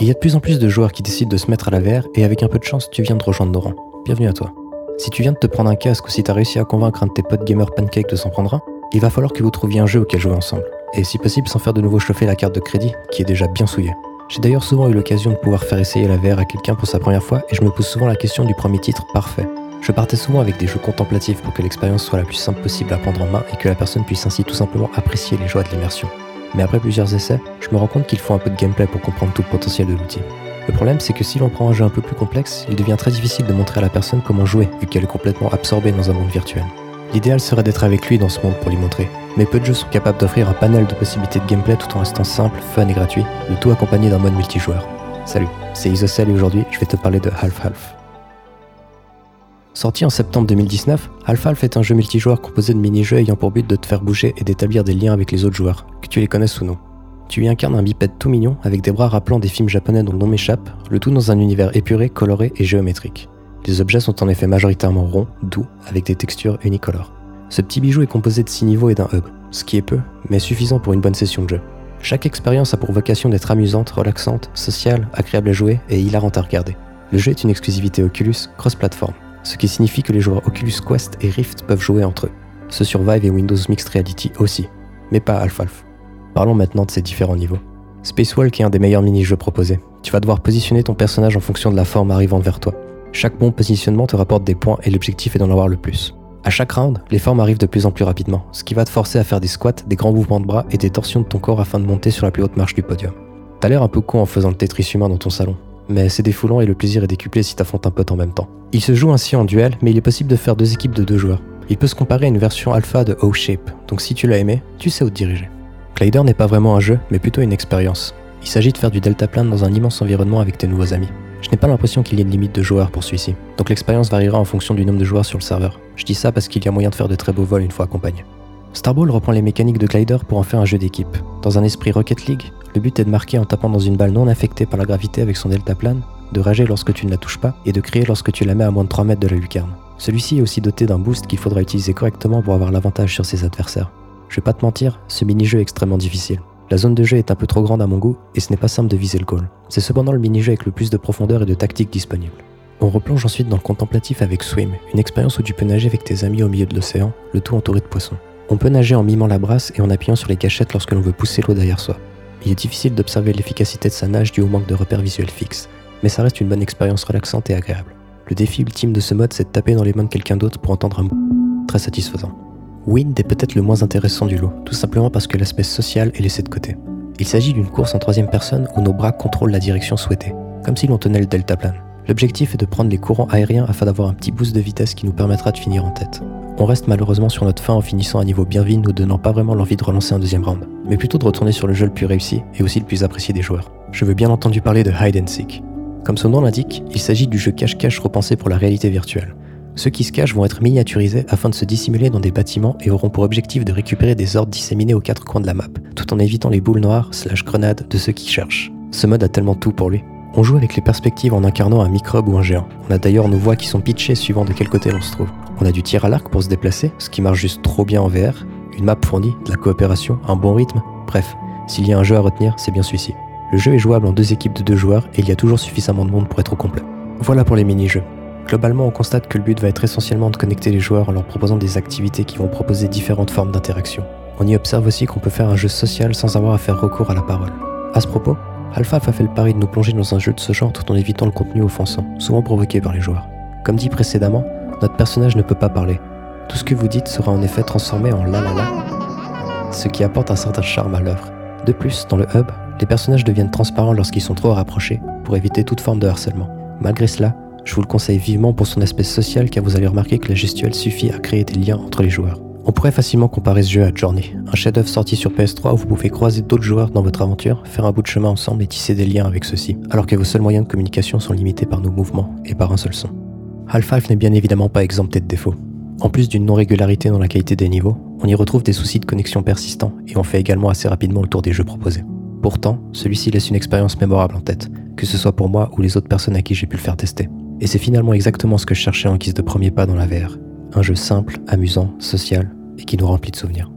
Il y a de plus en plus de joueurs qui décident de se mettre à la VR et avec un peu de chance, tu viens de rejoindre nos. Bienvenue à toi. Si tu viens de te prendre un casque ou si tu as réussi à convaincre un de tes potes gamer pancake de s'en prendre un, il va falloir que vous trouviez un jeu auquel jouer ensemble. Et si possible, sans faire de nouveau chauffer la carte de crédit, qui est déjà bien souillée. J'ai d'ailleurs souvent eu l'occasion de pouvoir faire essayer la VR à quelqu'un pour sa première fois et je me pose souvent la question du premier titre parfait. Je partais souvent avec des jeux contemplatifs pour que l'expérience soit la plus simple possible à prendre en main et que la personne puisse ainsi tout simplement apprécier les joies de l'immersion. Mais après plusieurs essais, je me rends compte qu'il faut un peu de gameplay pour comprendre tout le potentiel de l'outil. Le problème, c'est que si l'on prend un jeu un peu plus complexe, il devient très difficile de montrer à la personne comment jouer, vu qu'elle est complètement absorbée dans un monde virtuel. L'idéal serait d'être avec lui dans ce monde pour lui montrer, mais peu de jeux sont capables d'offrir un panel de possibilités de gameplay tout en restant simple, fun et gratuit, le tout accompagné d'un mode multijoueur. Salut, c'est Isocel et aujourd'hui je vais te parler de Half Half. Sorti en septembre 2019, Half Half est un jeu multijoueur composé de mini-jeux ayant pour but de te faire bouger et d'établir des liens avec les autres joueurs, que tu les connaisses ou non. Tu y incarnes un bipède tout mignon avec des bras rappelant des films japonais dont le nom m'échappe, le tout dans un univers épuré, coloré et géométrique. Les objets sont en effet majoritairement ronds, doux, avec des textures unicolores. Ce petit bijou est composé de 6 niveaux et d'un hub, ce qui est peu, mais suffisant pour une bonne session de jeu. Chaque expérience a pour vocation d'être amusante, relaxante, sociale, agréable à jouer et hilarante à regarder. Le jeu est une exclusivité Oculus cross-platform, ce qui signifie que les joueurs Oculus Quest et Rift peuvent jouer entre eux. Ce Survive et Windows Mixed Reality aussi, mais pas Half-Half. Parlons maintenant de ces différents niveaux. Spacewalk est un des meilleurs mini-jeux proposés. Tu vas devoir positionner ton personnage en fonction de la forme arrivant vers toi. Chaque bon positionnement te rapporte des points et l'objectif est d'en avoir le plus. À chaque round, les formes arrivent de plus en plus rapidement, ce qui va te forcer à faire des squats, des grands mouvements de bras et des torsions de ton corps afin de monter sur la plus haute marche du podium. T'as l'air un peu con en faisant le Tetris humain dans ton salon, mais c'est défoulant et le plaisir est décuplé si t'affrontes un pote en même temps. Il se joue ainsi en duel, mais il est possible de faire deux équipes de deux joueurs. Il peut se comparer à une version alpha de O-Shape, donc si tu l'as aimé, tu sais où te diriger. Glider n'est pas vraiment un jeu, mais plutôt une expérience. Il s'agit de faire du deltaplane dans un immense environnement avec tes nouveaux amis. Je n'ai pas l'impression qu'il y ait une limite de joueurs pour celui-ci, donc l'expérience variera en fonction du nombre de joueurs sur le serveur. Je dis ça parce qu'il y a moyen de faire de très beaux vols une fois accompagné. Starball reprend les mécaniques de Glider pour en faire un jeu d'équipe. Dans un esprit Rocket League, le but est de marquer en tapant dans une balle non affectée par la gravité avec son deltaplane, de rager lorsque tu ne la touches pas et de crier lorsque tu la mets à moins de 3 mètres de la lucarne. Celui-ci est aussi doté d'un boost qu'il faudra utiliser correctement pour avoir l'avantage sur ses adversaires. Je vais pas te mentir, ce mini-jeu est extrêmement difficile. La zone de jeu est un peu trop grande à mon goût et ce n'est pas simple de viser le goal. C'est cependant le mini-jeu avec le plus de profondeur et de tactique disponible. On replonge ensuite dans le contemplatif avec Swim, une expérience où tu peux nager avec tes amis au milieu de l'océan, le tout entouré de poissons. On peut nager en mimant la brasse et en appuyant sur les gâchettes lorsque l'on veut pousser l'eau derrière soi. Il est difficile d'observer l'efficacité de sa nage dû au manque de repères visuels fixes, mais ça reste une bonne expérience relaxante et agréable. Le défi ultime de ce mode, c'est de taper dans les mains de quelqu'un d'autre pour entendre un mot très satisfaisant. Wind est peut-être le moins intéressant du lot, tout simplement parce que l'aspect social est laissé de côté. Il s'agit d'une course en troisième personne où nos bras contrôlent la direction souhaitée, comme si l'on tenait le deltaplane. L'objectif est de prendre les courants aériens afin d'avoir un petit boost de vitesse qui nous permettra de finir en tête. On reste malheureusement sur notre fin en finissant à niveau bien vide, nous donnant pas vraiment l'envie de relancer un deuxième round, mais plutôt de retourner sur le jeu le plus réussi et aussi le plus apprécié des joueurs. Je veux bien entendu parler de Hide and Seek. Comme son nom l'indique, il s'agit du jeu cache-cache repensé pour la réalité virtuelle. Ceux qui se cachent vont être miniaturisés afin de se dissimuler dans des bâtiments et auront pour objectif de récupérer des ordres disséminés aux quatre coins de la map, tout en évitant les boules noires slash grenades de ceux qui cherchent. Ce mode a tellement tout pour lui. On joue avec les perspectives en incarnant un microbe ou un géant. On a d'ailleurs nos voix qui sont pitchées suivant de quel côté l'on se trouve. On a du tir à l'arc pour se déplacer, ce qui marche juste trop bien en VR, une map fournie, de la coopération, un bon rythme, bref, s'il y a un jeu à retenir, c'est bien celui-ci. Le jeu est jouable en deux équipes de deux joueurs et il y a toujours suffisamment de monde pour être au complet. Voilà pour les mini-jeux. Globalement, on constate que le but va être essentiellement de connecter les joueurs en leur proposant des activités qui vont proposer différentes formes d'interaction. On y observe aussi qu'on peut faire un jeu social sans avoir à faire recours à la parole. À ce propos, Alpha a fait le pari de nous plonger dans un jeu de ce genre tout en évitant le contenu offensant, souvent provoqué par les joueurs. Comme dit précédemment, notre personnage ne peut pas parler. Tout ce que vous dites sera en effet transformé en la la la, ce qui apporte un certain charme à l'œuvre. De plus, dans le hub, les personnages deviennent transparents lorsqu'ils sont trop rapprochés pour éviter toute forme de harcèlement. Malgré cela, je vous le conseille vivement pour son aspect social car vous allez remarquer que la gestuelle suffit à créer des liens entre les joueurs. On pourrait facilement comparer ce jeu à Journey, un chef-d'œuvre sorti sur PS3 où vous pouvez croiser d'autres joueurs dans votre aventure, faire un bout de chemin ensemble et tisser des liens avec ceux-ci, alors que vos seuls moyens de communication sont limités par nos mouvements et par un seul son. Half-Life n'est bien évidemment pas exempté de défauts. En plus d'une non-régularité dans la qualité des niveaux, on y retrouve des soucis de connexion persistants et on fait également assez rapidement le tour des jeux proposés. Pourtant, celui-ci laisse une expérience mémorable en tête, que ce soit pour moi ou les autres personnes à qui j'ai pu le faire tester. Et c'est finalement exactement ce que je cherchais en guise de premier pas dans la VR. Un jeu simple, amusant, social et qui nous remplit de souvenirs.